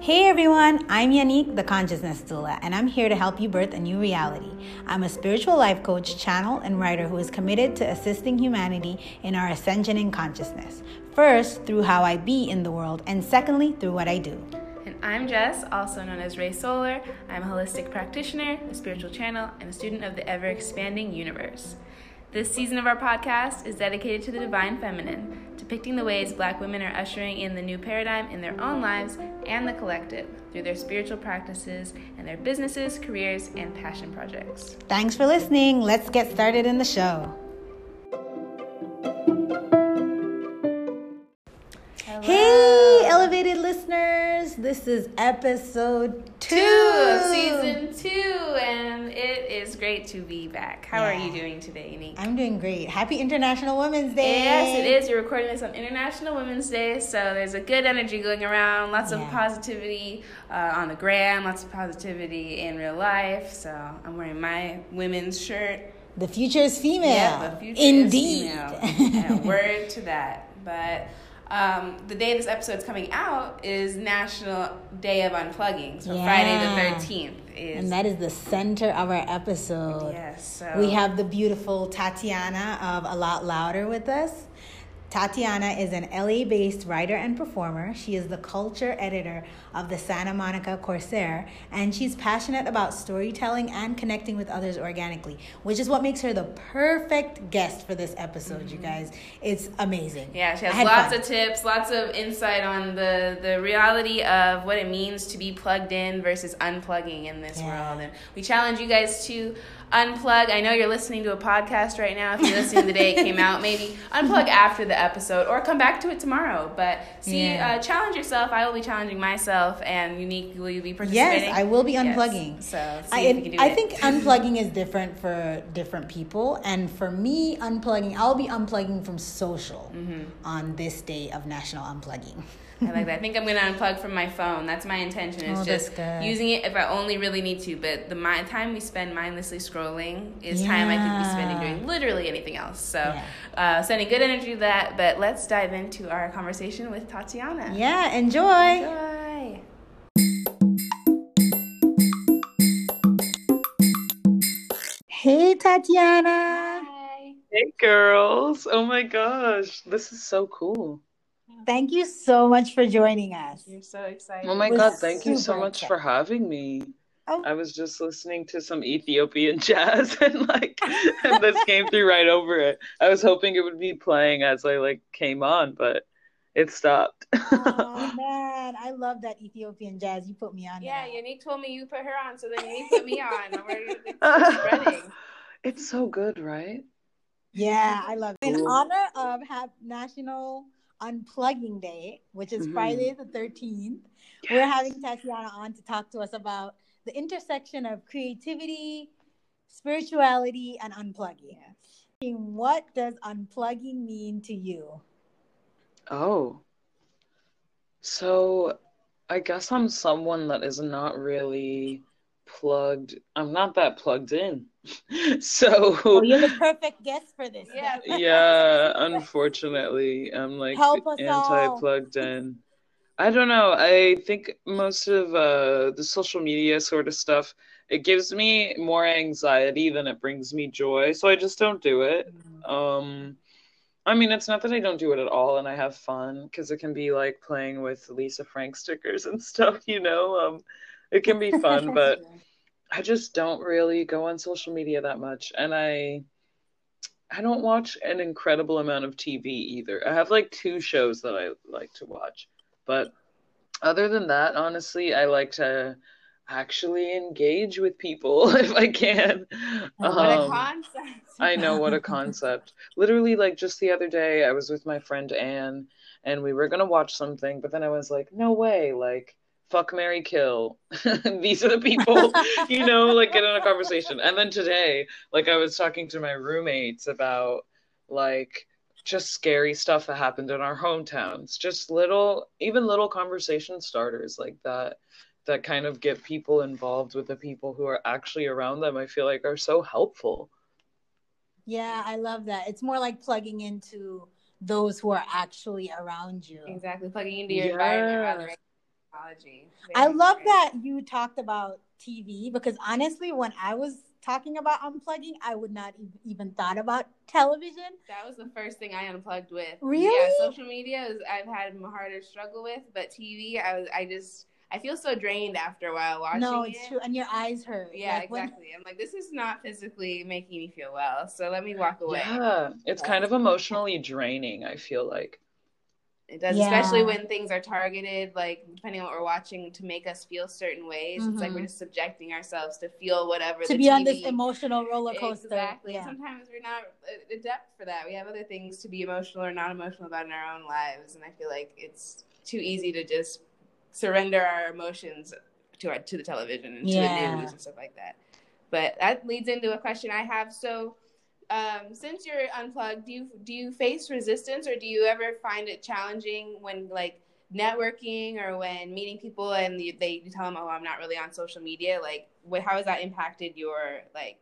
Hey everyone, I'm Yannick, the Consciousness Doula, and I'm here to help you birth a new reality. I'm a spiritual life coach, channel, and writer who is committed to assisting humanity in our ascension in consciousness. First, through how I be in the world, and secondly, through what I do. And I'm Jess, also known as Rae Soular. I'm a holistic practitioner, a spiritual channel, and a student of the ever expanding universe. This season of our podcast is dedicated to the divine feminine, depicting the ways black women are ushering in the new paradigm in their own lives and the collective through their spiritual practices and their businesses, careers, and passion projects. Thanks for listening. Let's get started in the show. Hello. Hey, elevated listeners. This is episode two, of season two, and it is great to be back. How are you doing today, Unique? I'm doing great. Happy International Women's Day. Yes, it is. You're recording this on International Women's Day, so there's a good energy going around. Lots of Yeah. positivity uh, on the gram, lots of positivity in real life. So I'm wearing my women's shirt. The future is female. Yeah, the future Indeed. is female. and word to that. But um, the day this episode's coming out is National Day of Unplugging. So Yeah. Friday the 13th is. and that is the center of our episode. yes. So We have the beautiful Tatiana of A Lot Louder with us. Tatiana is an LA based writer and performer. She is the culture editor of the Santa Monica Corsair, and she's passionate about storytelling and connecting with others organically, which is what makes her the perfect guest for this episode, you guys. It's amazing. Mm-hmm. Yeah, she has lots fun. of tips, lots of insight on the the reality of what it means to be plugged in versus unplugging in this Yeah. world. And we challenge you guys to unplug. I know you're listening to a podcast right now. If you're listening the day it came out, maybe unplug after the episode or come back to it tomorrow. But see, Yeah. uh, challenge yourself. I will be challenging myself, and Unique, will you be participating? Yes, I will be Yes. unplugging. So see I, if you can do I think unplugging is different for different people. And for me, unplugging, I'll be unplugging from social Mm-hmm. on this day of National Unplugging. I like that. I think I'm gonna unplug from my phone. That's my intention. Is Oh, just good. using it if I only really need to. But the mi- time we spend mindlessly scrolling is time I could be spending doing literally anything else. So, Yeah. uh, sending good energy to that. But let's dive into our conversation with Tatiana. Yeah, enjoy. Enjoy. Hey, Tatiana. Hi. Hey girls. Oh my gosh. This is so cool. Thank you so much for joining us. You're so excited. Oh my god, thank you so much excited. for having me. Oh. I was just listening to some Ethiopian jazz and like and this came through right over it. I was hoping it would be playing as I like came on, but it stopped. oh, man. I love that Ethiopian jazz. You put me on. to Yeah, that. Unique told me you put her on, so then you put me on. and We're it's spreading. it's so good, right? Yeah, I love it. In Cool. honor of have National Unplugging Day, which is Mhm. Friday the 13th, we're having Tatiana on to talk to us about the intersection of creativity, spirituality, and unplugging. What does unplugging mean to you? Oh. So I guess I'm someone that is not really plugged. I'm not that plugged in. So Oh, you're the perfect guest for this. Yeah. yeah, unfortunately, I'm like anti-plugged in. I don't know. I think most of uh, the social media sort of stuff it gives me more anxiety than it brings me joy, so I just don't do it. Um, I mean, it's not that I don't do it at all, and I have fun because it can be like playing with Lisa Frank stickers and stuff, you know. Um, it can be fun, but I just don't really go on social media that much, and I I don't watch an incredible amount of TV either. I have like two shows that I like to watch, but other than that, honestly, I like to actually engage with people if I can. What a Um, concept. I know what a concept. Literally, like just the other day, I was with my friend Anne, and we were gonna watch something, but then I was like, no way, like fuck Marry Kill. These are the people, you know, like get in a conversation. And then today, like I was talking to my roommates about like just scary stuff that happened in our hometowns. Just little even little conversation starters like that that kind of get people involved with the people who are actually around them, I feel like are so helpful. Yeah, I love that. It's more like plugging into those who are actually around you. Exactly, plugging into your environment rather than technology. I love that you talked about TV because honestly, when I was talking about unplugging, I would not even thought about television. That was the first thing I unplugged with. Really? Yeah, social media is I've had a harder struggle with, but TV, I was I just I feel so drained after a while watching No, it's it. true, and your eyes hurt. Yeah, like when- exactly. I'm like, this is not physically making me feel well, so let me walk away. Yeah, it's kind of emotionally draining, I feel like. It does, Yeah. especially when things are targeted, like depending on what we're watching, to make us feel certain ways. It's like we're just subjecting ourselves to feel whatever. to the be on this emotional roller coaster. Exactly. Yeah. Sometimes we're not uh, adept for that. We have other things to be emotional or not emotional about in our own lives, and I feel like it's too easy to just surrender our emotions to our, to the television and to Yeah. the news and stuff like that. But that leads into a question I have. So, um, since you're unplugged, do you do you face resistance, or do you ever find it challenging when like networking or when meeting people and you, they you tell them, "Oh, I'm not really on social media." Like, what, how has that impacted your like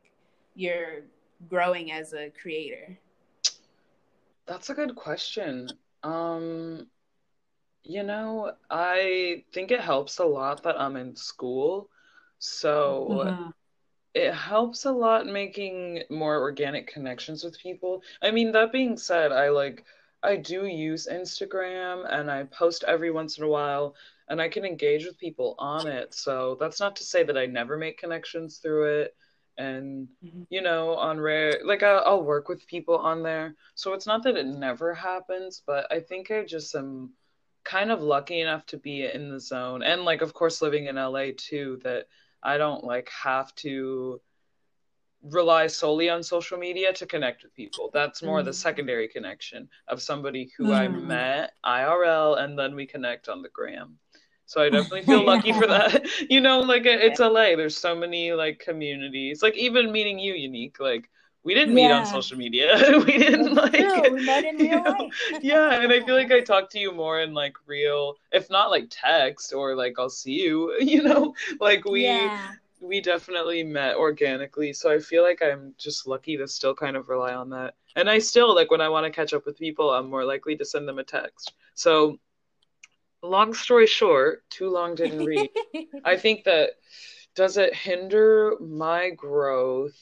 your growing as a creator? That's a good question. Um, you know, I think it helps a lot that I'm in school. So Mhm. it helps a lot making more organic connections with people. I mean, that being said, I like I do use Instagram and I post every once in a while and I can engage with people on it. So that's not to say that I never make connections through it. And Mhm. you know, on rare like I'll, I'll work with people on there. So it's not that it never happens, but I think I just am kind of lucky enough to be in the zone and like of course living in LA too that I don't like have to rely solely on social media to connect with people. That's more the Mm. secondary connection of somebody who I Mm. met IRL and then we connect on the gram. So I definitely feel lucky for that. You know, like it- it's LA. There's so many like communities. Like even meeting you, unique. Like we didn't meet on social media. we didn't like. true. We met in real know? yeah, and I feel like I talk to you more in like real, if not like text or like I'll see you. You know, like we yeah. we definitely met organically. So I feel like I'm just lucky to still kind of rely on that. And I still like when I want to catch up with people, I'm more likely to send them a text. So long story short, too long didn't read. I think that does it hinder my growth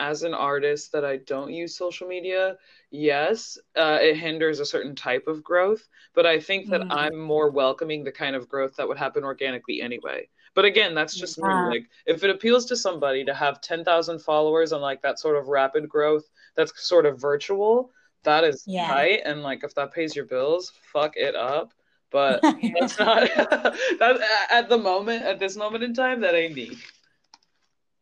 as an artist that I don't use social media? Yes, uh, it hinders a certain type of growth, but I think that Mhm. I'm more welcoming the kind of growth that would happen organically anyway. But again, that's just me. Yeah. Like, if it appeals to somebody to have 10,000 followers and like that sort of rapid growth that's sort of virtual, that is Yeah. tight. And like, if that pays your bills, fuck it up. But that's not that at the moment, at this moment in time, that ain't me.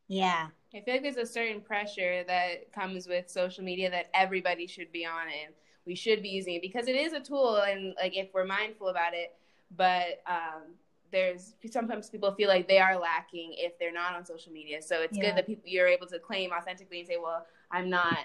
yeah. I feel like there's a certain pressure that comes with social media that everybody should be on it. We should be using it because it is a tool, and like if we're mindful about it. But um, there's sometimes people feel like they are lacking if they're not on social media. So it's Yeah. good that people you're able to claim authentically and say, "Well, I'm not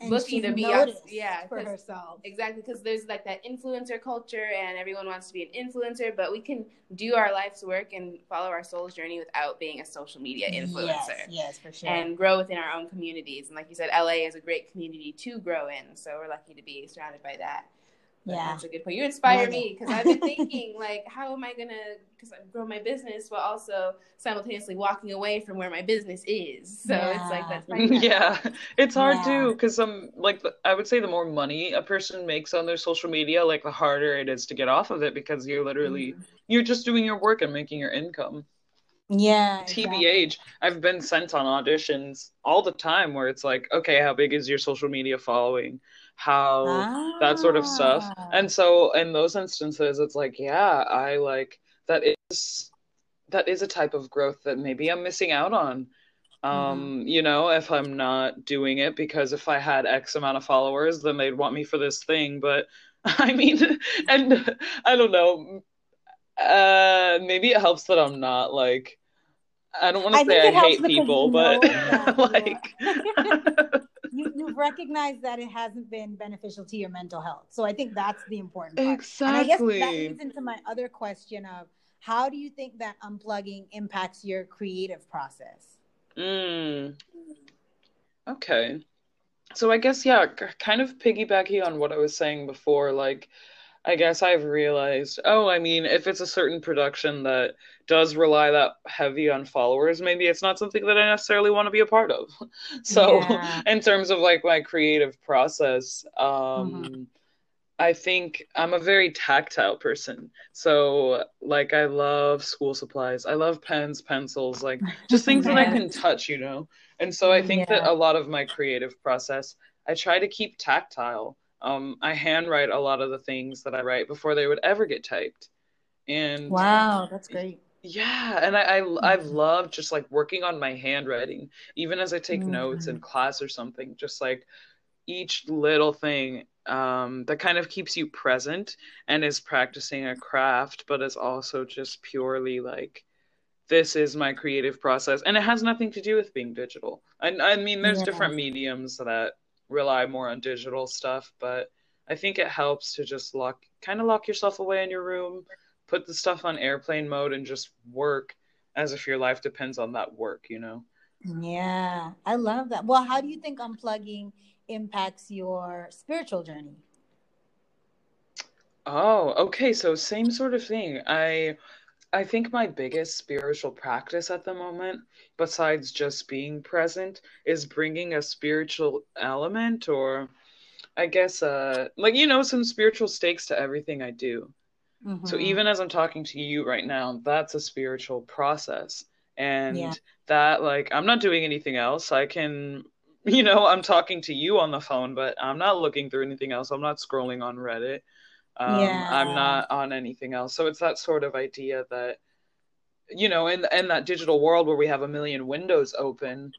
And looking to be yeah, for herself. Exactly, because there's like that influencer culture, and everyone wants to be an influencer, but we can do our life's work and follow our soul's journey without being a social media influencer Yes, yes, for sure. and grow within our own communities. And like you said, LA is a great community to grow in, so we're lucky to be surrounded by that. But yeah. that's a good point. You inspire Love me because I've been thinking like, how am I gonna because I grow my business while also simultaneously walking away from where my business is. So it's like that's finding that yeah, it's hard Yeah. too because um, like I would say the more money a person makes on their social media, like the harder it is to get off of it because you're literally Mhm. you're just doing your work and making your income. Yeah. exactly. TBH, I've been sent on auditions all the time where it's like, okay, how big is your social media following? How that sort of stuff. Ah. And so in those instances, it's like, yeah, I like that is that is a type of growth that maybe I'm missing out on. Um, you know, if I'm not doing it because if I had X amount of followers, then they'd want me for this thing. But I mean, and I don't know. Uh, maybe it helps that I'm not like I don't want to say I hate people, but know that you are- like you've recognized that it hasn't been beneficial to your mental health. So I think that's the important part. And I guess that leads into my other question of how do you think that unplugging impacts your creative process? Mm. Okay. so I guess yeah, kind of piggybacking on what I was saying before, like I guess I've realized, oh, I mean, if it's a certain production that does rely that heavy on followers, maybe it's not something that I necessarily want to be a part of. So, yeah. in terms of like my creative process, um, mm-hmm. I think I'm a very tactile person. So, like, I love school supplies. I love pens, pencils, like just things yes. that I can touch, you know? And so I think yeah. that a lot of my creative process, I try to keep tactile um, I handwrite a lot of the things that I write before they would ever get typed. And wow, that's great. Yeah, and I, I. I've loved just like working on my handwriting, even as I take mm-hmm. notes in class or something. Just like each little thing um, that kind of keeps you present and is practicing a craft, but is also just purely like this is my creative process, and it has nothing to do with being digital. I, I mean, there's yeah. different mediums that rely more on digital stuff, but I think it helps to just lock kind of lock yourself away in your room, put the stuff on airplane mode and just work as if your life depends on that work, you know. Yeah, I love that. Well, how do you think unplugging impacts your spiritual journey? Oh, okay. So same sort of thing. I I think my biggest spiritual practice at the moment, besides just being present, is bringing a spiritual element or I guess uh like you know some spiritual stakes to everything I do. Mm-hmm. So even as I'm talking to you right now, that's a spiritual process. And yeah. that like I'm not doing anything else. I can you know, I'm talking to you on the phone, but I'm not looking through anything else. I'm not scrolling on Reddit. Um, yeah. I'm not on anything else. So it's that sort of idea that, you know, in in that digital world where we have a million windows open,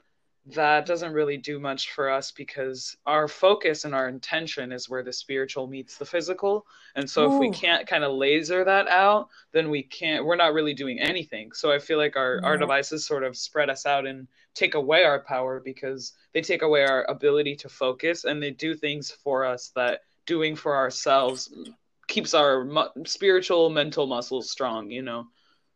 that doesn't really do much for us because our focus and our intention is where the spiritual meets the physical. And so Ooh. if we oh. can't kind of laser that out, then we can't we're not really doing anything. So I feel like our, yeah. our devices sort of spread us out and take away our power because they take away our ability to focus and they do things for us that doing for ourselves keeps our mu- spiritual mental muscles strong you know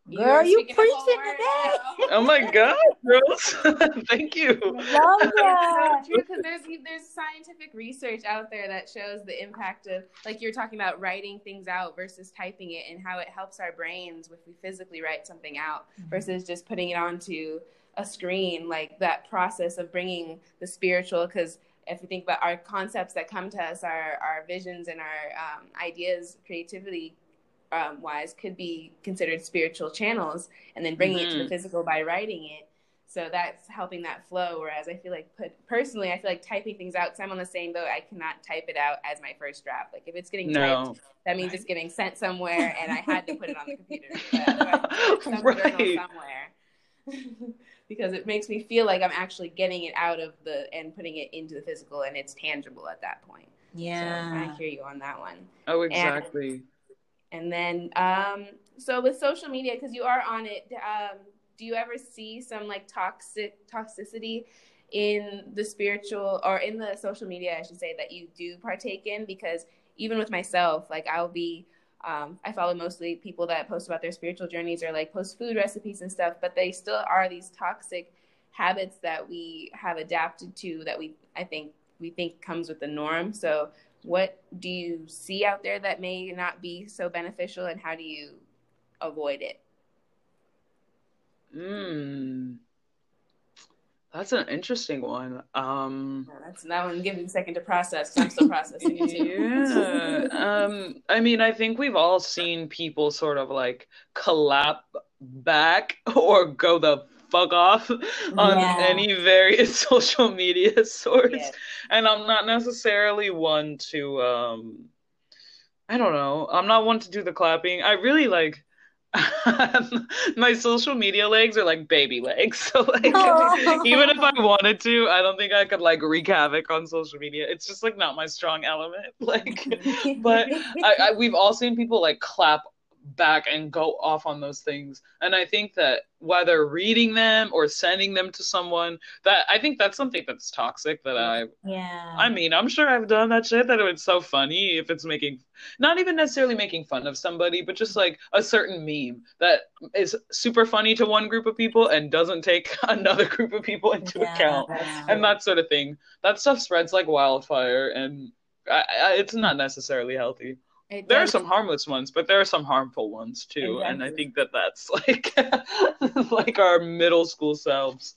Girl, you preaching today. oh my god, girls! Thank you. Love that. because there's there's scientific research out there that shows the impact of like you're talking about writing things out versus typing it, and how it helps our brains if we physically write something out mm-hmm. versus just putting it onto a screen. Like that process of bringing the spiritual, because if we think about our concepts that come to us, our, our visions and our um, ideas, creativity um, wise, could be considered spiritual channels, and then bringing mm-hmm. it to the mm-hmm. physical by writing it. So that's helping that flow. Whereas I feel like, put, personally, I feel like typing things out, because I'm on the same boat, I cannot type it out as my first draft. Like if it's getting no. typed, that means it's getting sent somewhere, and I had to put it on the computer. right. somewhere. because it makes me feel like I'm actually getting it out of the and putting it into the physical and it's tangible at that point. Yeah. So I hear you on that one. Oh, exactly. And, and then, um, so with social media, because you are on it, um, do you ever see some like toxic toxicity in the spiritual or in the social media, I should say, that you do partake in? Because even with myself, like I'll be um, I follow mostly people that post about their spiritual journeys or like post food recipes and stuff, but they still are these toxic habits that we have adapted to that we I think we think comes with the norm. So what do you see out there that may not be so beneficial and how do you avoid it? Hmm. That's an interesting one. Um, yeah, that's that one. Give me a second to process. I'm still processing it too. Yeah. um, I mean, I think we've all seen people sort of like collapse back or go the fuck off on yeah. any various social media source, yes. and I'm not necessarily one to. Um, I don't know. I'm not one to do the clapping. I really like my social media legs are like baby legs. So like oh. even if I wanted to, I don't think I could like wreak havoc on social media. It's just like not my strong element. Like but I, I, we've all seen people like clap back and go off on those things. And I think that whether reading them or sending them to someone, that I think that's something that's toxic that I Yeah. I mean, I'm sure I've done that shit that it's so funny if it's making not even necessarily making fun of somebody, but just like a certain meme that is super funny to one group of people and doesn't take another group of people into Yeah. account and that sort of thing. That stuff spreads like wildfire and I, I, it's not necessarily healthy. It There are some harmless ones, but there are some harmful ones too, and I think that that's like like our middle school selves.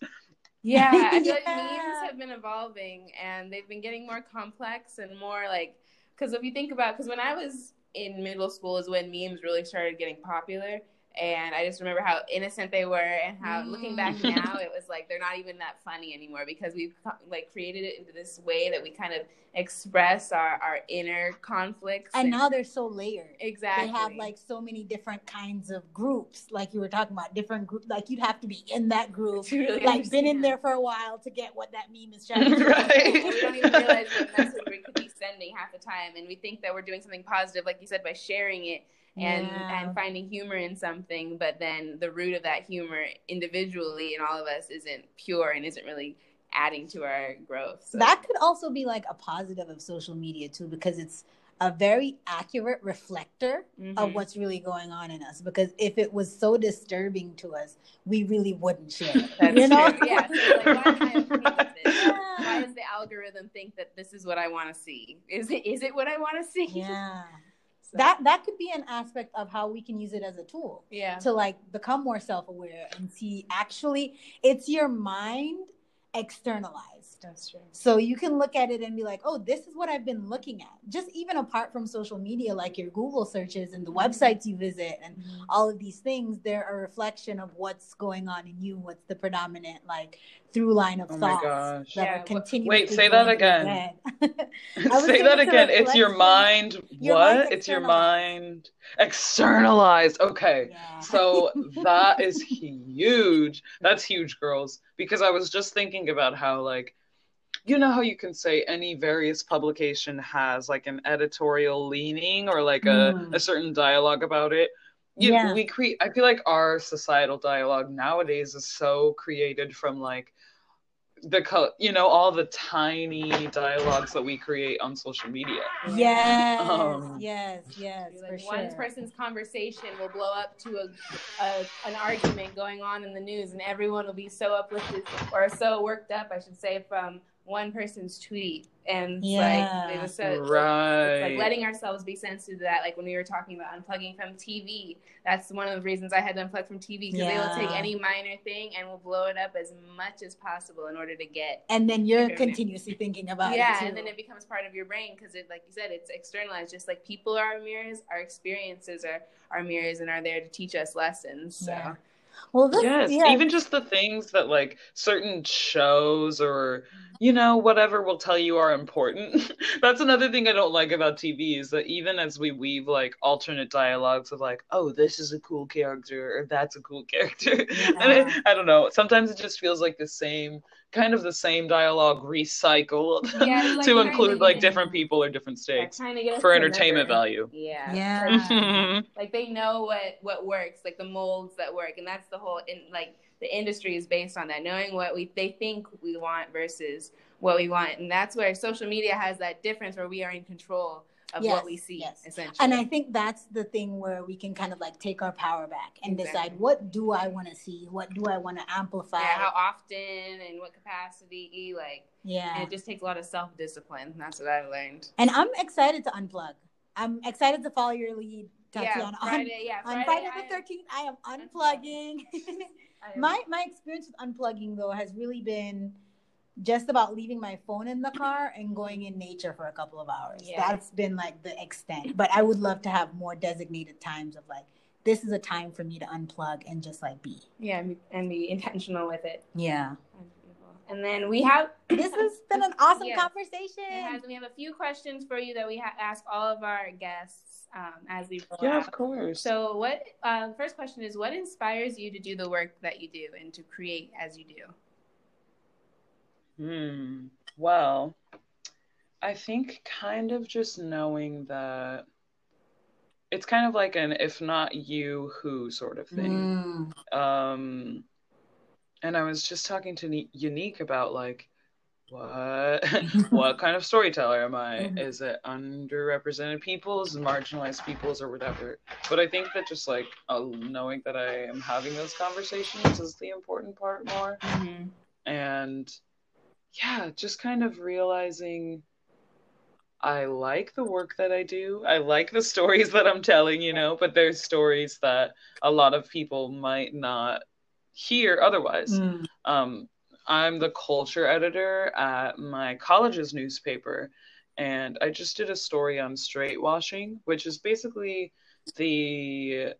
Yeah, I feel like Yeah. memes have been evolving and they've been getting more complex and more like because if you think about because when I was in middle school is when memes really started getting popular and I just remember how innocent they were and how looking back Mm. now it was like they're not even that funny anymore because we've like created it into this way that we kind of express our our inner conflicts and now they're so layered. exactly They have like so many different kinds of groups, like you were talking about, different groups. Like you'd have to be in that group, really like been in there for a while to get what that meme is trying to do. Right. we don't even realize what message we could be sending half the time and we think that we're doing something positive like you said by sharing it and Yeah. and finding humor in something but then the root of that humor individually in all of us isn't pure and isn't really adding to our growth so that could also be like a positive of social media too, because it's a very accurate reflector Mhm. of what's really going on in us. Because if it was so disturbing to us, we really wouldn't share. it, that's you know? true. yeah so like why am I agreeing with this Yeah. why does the algorithm think that this is what I want to see is it is it what I want to see Yeah. That that could be an aspect of how we can use it as a tool. yeah to like become more self-aware and see actually it's your mind externalized that's true so you can look at it and be like oh this is what i've been looking at just even apart from social media like your google searches and the mm-hmm. websites you visit and mm-hmm. all of these things they're a reflection of what's going on in you what's the predominant like through line of Oh my thoughts gosh. that Yeah, are what- continuously Wait, say that going through your again. head. I was Say that it's again. It's your mind. your what? It's your mind externalized. Okay. Yeah. So that is huge. That's huge, girls. Because I was just thinking about how, like, you know how you can say any various publication has like an editorial leaning or like a, Mm. a certain dialogue about it. You, Yeah. We create. I feel like our societal dialogue nowadays is so created from like the co- you know all the tiny dialogues that we create on social media. Yes, Um, yes, yes, Be for like sure. one person's conversation will blow up to a, a an argument going on in the news, and everyone will be so uplifted or so worked up, I should say, from one person's tweet, and it's Yeah. like it was so. Right. like letting ourselves be sensitive to that. Like when we were talking about unplugging from TV, that's one of the reasons I had to unplug from TV because they will take any minor thing and will blow it up as much as possible in order to get and then you're Internet. continuously thinking about yeah, it too. and then it becomes part of your brain because it, like you said, it's externalized. Just like people are our mirrors, our experiences are our mirrors and are there to teach us lessons. So Yeah. Well, this, Yes, yeah, even just the things that like certain shows or you know whatever will tell you are important. That's another thing I don't like about TV is that even as we weave like alternate dialogues of like, oh, this is a cool character or that's a cool character, and it, I don't know. Sometimes it just feels like the same kind of the same dialogue recycled Yeah, like to include to- like different people or different stakes trying to get us for entertainment remember. value. Yeah, Yeah. Mhm. like they know what what works, like the molds that work, and that's the whole in like the industry is based on that, knowing what we they think we want versus what we want, and that's where social media has that difference where we are in control of Yes, what we see, yes. essentially. and I think that's the thing where we can kind of like take our power back and Exactly. decide what do I want to see, what do I want to amplify. yeah, how often and what capacity, like. Yeah. And it just takes a lot of self discipline. That's what I learned. And I'm excited to unplug. I'm excited to follow your lead, Tatiana. Yeah, On- Friday. Yeah, on Friday. Friday, I- the 13th, I am unplugging. I am- my my experience with unplugging though has really been just about leaving my phone in the car and going in nature for a couple of hours. Yeah. That's been like the extent. But I would love to have more designated times of like this is a time for me to unplug and just like be. yeah, and be- intentional with it. Yeah. And then we have This has been an awesome Yes. conversation. it has, we have a few questions for you that we ha- ask all of our guests um, as we roll Yeah, out. of course. So, what? Uh, first question is, what inspires you to do the work that you do and to create as you do? Hmm. Well, I think kind of just knowing that it's kind of like an if not you who sort of thing Mm. um and i was just talking to Ni- unique about like what what kind of storyteller am i Mhm. is it underrepresented peoples marginalized peoples or whatever but i think that just like uh, knowing that i am having those conversations is the important part more Mhm. and yeah just kind of realizing i like the work that i do i like the stories that i'm telling you know but there's stories that a lot of people might not hear otherwise Mm. um, i'm the culture editor at my college's newspaper and i just did a story on straight washing which is basically the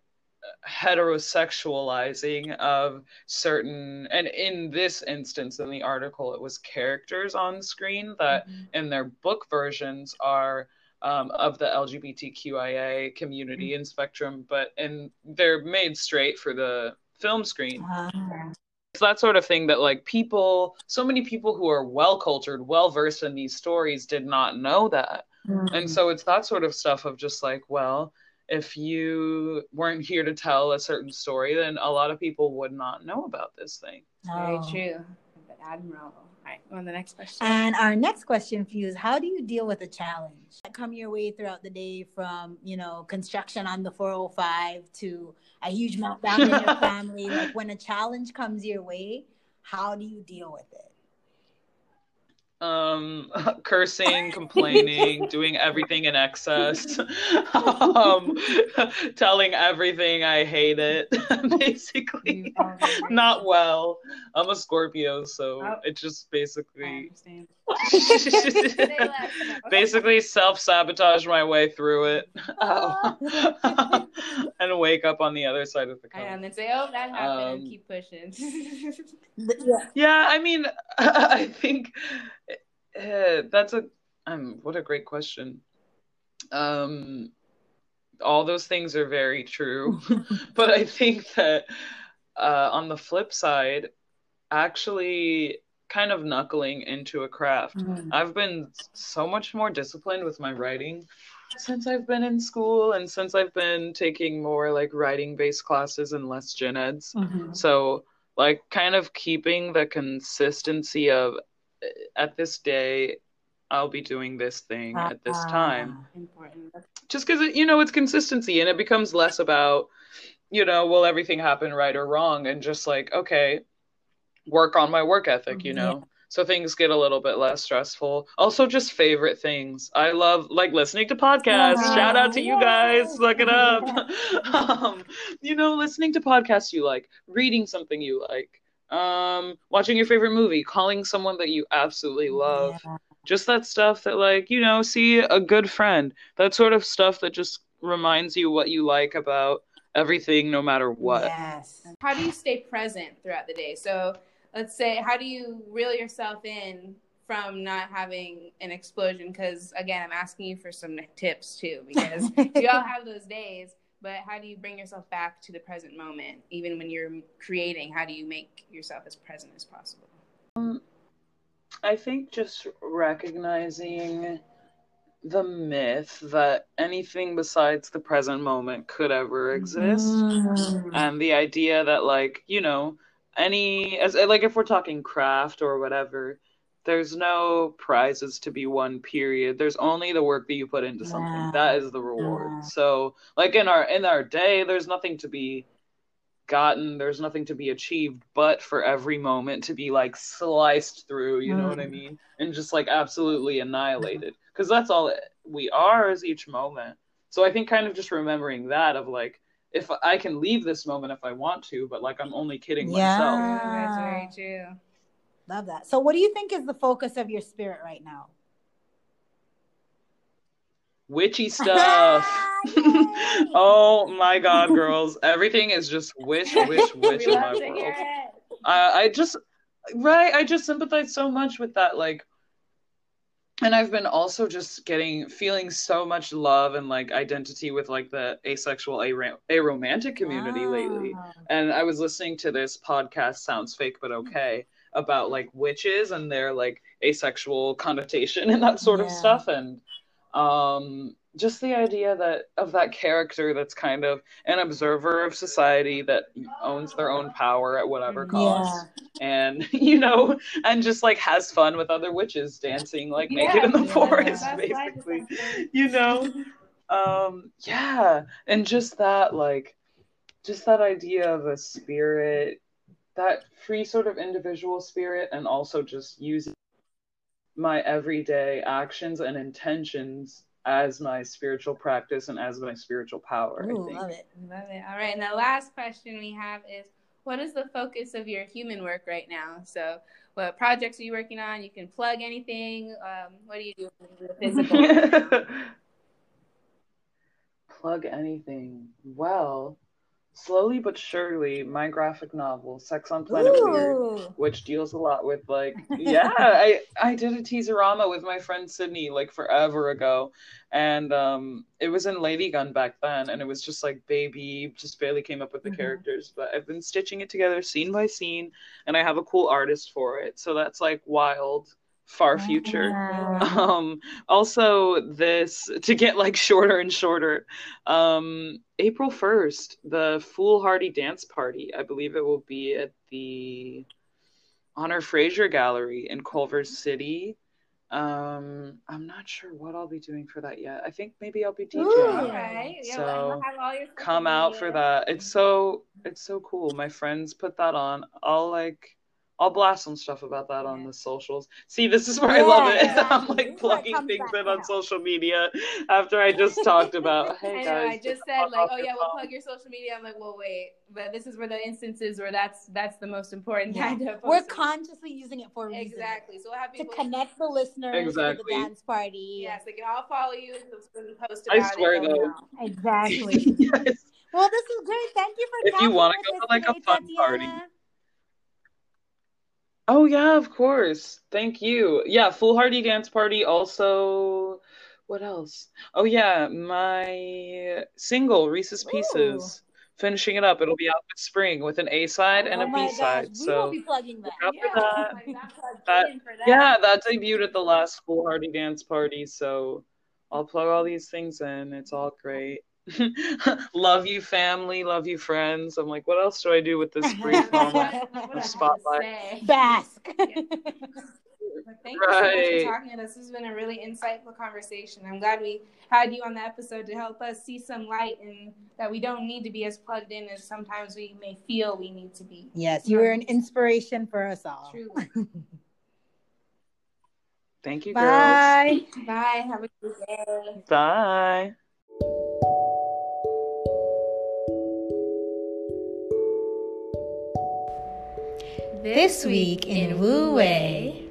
heterosexualizing of certain and in this instance in the article it was characters on screen that Mhm. in their book versions are um, of the lgbtqia community and spectrum but and they're made straight for the film screen Ah. it's that sort of thing that like people so many people who are well cultured well versed in these stories did not know that Mm. and so it's that sort of stuff of just like, well, if you weren't here to tell a certain story, then a lot of people would not know about this thing. Very Oh. true. Admirable. All right, on the next question. And our next question for you is how do you deal with a challenge that come your way throughout the day from, you know, construction on the 405 to a huge meltdown in your family? Like when a challenge comes your way, how do you deal with it? Um, cursing, complaining, doing everything in excess, um, telling everything I hate it, basically. Not well. I'm a Scorpio, so Oh. it just basically understand. Say less. basically self sabotage my way through it Oh. and wake up on the other side of the cup. And then say, oh, that happened, and Um, keep pushing. Yeah. Yeah, I mean, I think uh, that's a um, what a great question. Um, all those things are very true, but I think that uh, on the flip side, actually, kind of knuckling into a craft. Mm. I've been so much more disciplined with my writing since I've been in school and since I've been taking more like writing based classes and less gen eds. Mhm. So, like, kind of keeping the consistency of Uh, at this day, I'll be doing this thing at this ah, time. Important. Just because, you know, it's consistency and it becomes less about, you know, will everything happen right or wrong? And just like, okay, work on my work ethic, you mm-hmm. know? So things get a little bit less stressful. Also, just favorite things. I love like listening to podcasts. Yeah. Shout out to you guys. Look it up. um, you know, listening to podcasts you like, reading something you like, um, watching your favorite movie, calling someone that you absolutely love. Yeah. Just that stuff that, like, you know, see a good friend. That sort of stuff that just reminds you what you like about everything, no matter what. Yes. How do you stay present throughout the day? So let's say, how do you reel yourself in from not having an explosion? Because again, I'm asking you for some tips too, because we all have those days. But how do you bring yourself back to the present moment, even when you're creating? How do you make yourself as present as possible? I think just recognizing the myth that anything besides the present moment could ever exist. Mm. And the idea that, like, you know, any, as like, if we're talking craft or whatever, there's no prizes to be won, period. There's only the work that you put into something. That is the reward. Yeah. So, like, in our, in our day, there's nothing to be gotten there's nothing to be achieved but for every moment to be like sliced through you know what i Mm. mean and just like absolutely annihilated because that's all we are is each moment so i think kind of just remembering that of like if i can leave this moment if i want to but like i'm only kidding Yeah. myself that's very true. Love that. So, what do you think is the focus of your spirit right now? witchy stuff. Oh my god girls. Everything is just wish wish wish in my love to hear world. I, I just right? I just sympathize so much with that like and i've been also just getting feeling so much love and like identity with like the asexual arom- aromantic community lately. And i was listening to this podcast sounds fake but okay about like witches and their like asexual connotation and that sort of stuff. And Um, just the idea that of that character that's kind of an observer of society that owns their own power at whatever cost. And you know and just like has fun with other witches dancing like Yeah, naked in the yeah. forest basically you know? Um yeah. And just that like just that idea of a spirit that free sort of individual spirit and also just using my everyday actions and intentions as my spiritual practice and as my spiritual power Ooh, love it. Love it. All right. And the last question we have is what is the focus of your human work right now? So, what projects are you working on? You can plug anything. Um, what do you do physical? plug anything well slowly but surely my graphic novel sex on planet weird which deals a lot with like yeah i i did a teaserama with my friend sydney like forever ago. And um it was in lady gun back then and it was just like baby just barely came up with the Mhm. characters. But i've been stitching it together scene by scene and i have a cool artist for it. So that's like wild far future. Wow. um also this to get like shorter and shorter um april 1st the foolhardy dance party i believe it will be at the honor fraser gallery in culver city. Um i'm not sure what i'll be doing for that yet. I think maybe i'll be Ooh. djing. All right. Yeah, So, well, we'll have all your come out for that. It's so it's so cool. My friends put that on. I'll like I'll blast some stuff about that on the socials. See, this is where I love Yeah, it. I'm like This is where it plugging things in on social media after I just talked about, hey I know. guys. I just said like, oh your yeah, we'll plug your social media. I'm like, well, wait, but this is where the instances where that's that's the most important Yeah. kind of. We're posting. consciously using it for a exactly. So we'll have people To connect the listeners to the dance party. Yes, they can all follow you. So when you post I about swear, it, they'll though. know. Exactly. yes. well, this is great. Thank you for coming. If you wanna go to, like, a today, fun party. Oh yeah, of course. Thank you. Yeah, Foolhardy Dance Party also what else? Oh yeah, my single Reese's Ooh. Pieces. Finishing it up. It'll be out this spring with an A side and oh a my B side. we will be plugging that. look out for Yeah, that. that plugged That- in for that. Yeah, that debuted at the last Foolhardy Dance Party, so I'll plug all these things in. It's all great. love you, family. Love you, friends. I'm like, what else do I do with this brief moment? What I have to spotlight. say. Bask. But Thank you so much for talking to us. This has been a really insightful conversation. I'm glad we had you on the episode to help us see some light and that we don't need to be as plugged in as sometimes we may feel we need to be. yes, you were an inspiration for us all. Truly. Thank you, girls. Bye. Bye. Have a good day. Bye. This week in Wu Wei.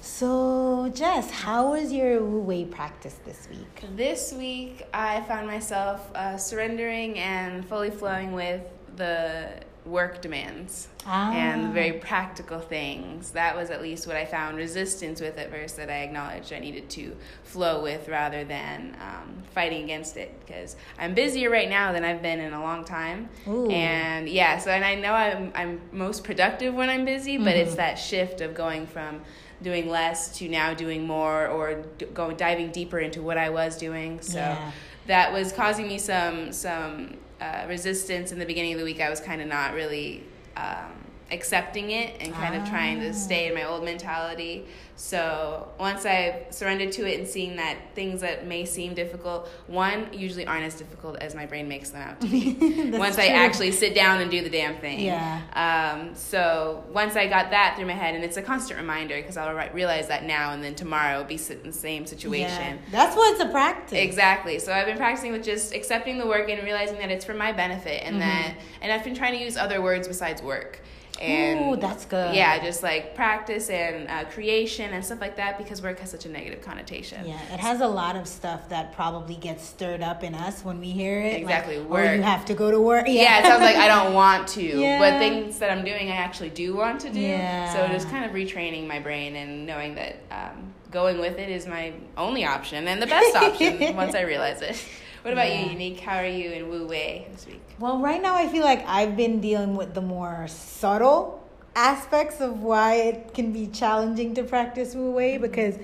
So, Jess, how was your Wu Wei practice this week? This week, I found myself uh, surrendering and fully flowing with the work demands and Ah. very practical things. That was at least what I found resistance with at first that I acknowledged I needed to flow with rather than um, fighting against it because I'm busier right now than I've been in a long time. Ooh. And yeah, so and I know I'm I'm most productive when I'm busy, but it's Mhm. that shift of going from doing less to now doing more or d- going diving deeper into what I was doing. So Yeah. that was causing me some some uh, resistance in the beginning of the week. I was kind of not really um, accepting it and kind of trying Ah. to stay in my old mentality. So once I surrendered to it and seeing that things that may seem difficult, one usually aren't as difficult as my brain makes them out to be. Once I actually sit down and do the damn thing. Yeah. Um, so once I got that through my head, and it's a constant reminder because I'll ri- realize that now and then tomorrow I'll be in the same situation. Yeah. That's what it's a practice. Exactly. So I've been practicing with just accepting the work and realizing that it's for my benefit, and that Mm-hmm. and I've been trying to use other words besides work. And Ooh, that's good. Yeah, just like practice and uh, creation and stuff like that because work has such a negative connotation. Yeah, it has a lot of stuff that probably gets stirred up in us when we hear it. Exactly, Like, work. Oh, you have to go to work. Yeah, it sounds like I don't want to, Yeah. but things that I'm doing, I actually do want to do. Yeah. So just kind of retraining my brain and knowing that um, going with it is my only option and the best option once I realize it. What about Yeah. you, Unique? How are you in Wu Wei this week? Well, right now I feel like I've been dealing with the more subtle aspects of why it can be challenging to practice Wu Wei because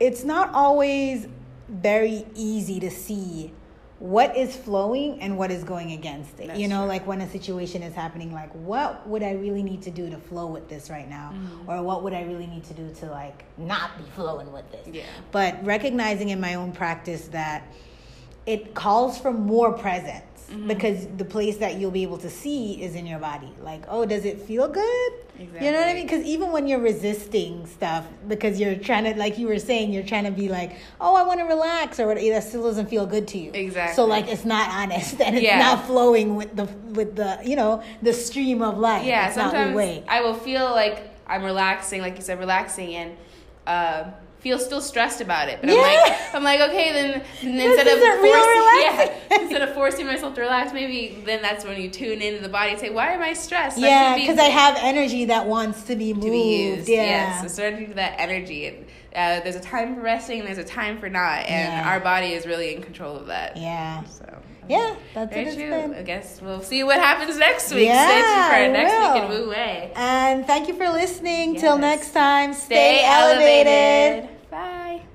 it's not always very easy to see what is flowing and what is going against it. That's you know, true. like when a situation is happening, like what would I really need to do to flow with this right now? Mm-hmm. Or what would I really need to do to like not be flowing with this? Yeah. But recognizing in my own practice that it calls for more presence Mm-hmm. because the place that you'll be able to see is in your body. Like, oh, does it feel good? You know what I mean? Because even when you're resisting stuff, because you're trying to, like you were saying, you're trying to be like, oh, I want to relax, or that still doesn't feel good to you. Exactly. So like, it's not honest and it's Yeah. not flowing with the with the you know the stream of life. Yeah, it's not the sometimes way. I will feel like I'm relaxing, like you said, relaxing, and uh, feel still stressed about it. But I'm like, I'm like, okay, then, then instead of forcing, yeah, instead of forcing myself to relax, maybe then that's when you tune into the body and say, why am I stressed? Yeah, be- because I have energy that wants to be moved. to be used. Yeah. Yes, so starting to that energy. And, uh, there's a time for resting and there's a time for not, and Yeah. our body is really in control of that. yeah. So. Yeah, that's Very true. I guess we'll see what happens next week. Yeah, Stay tuned for our next week in will. Wu Wei. And thank you for listening. Till next time, Stay elevated. Bye.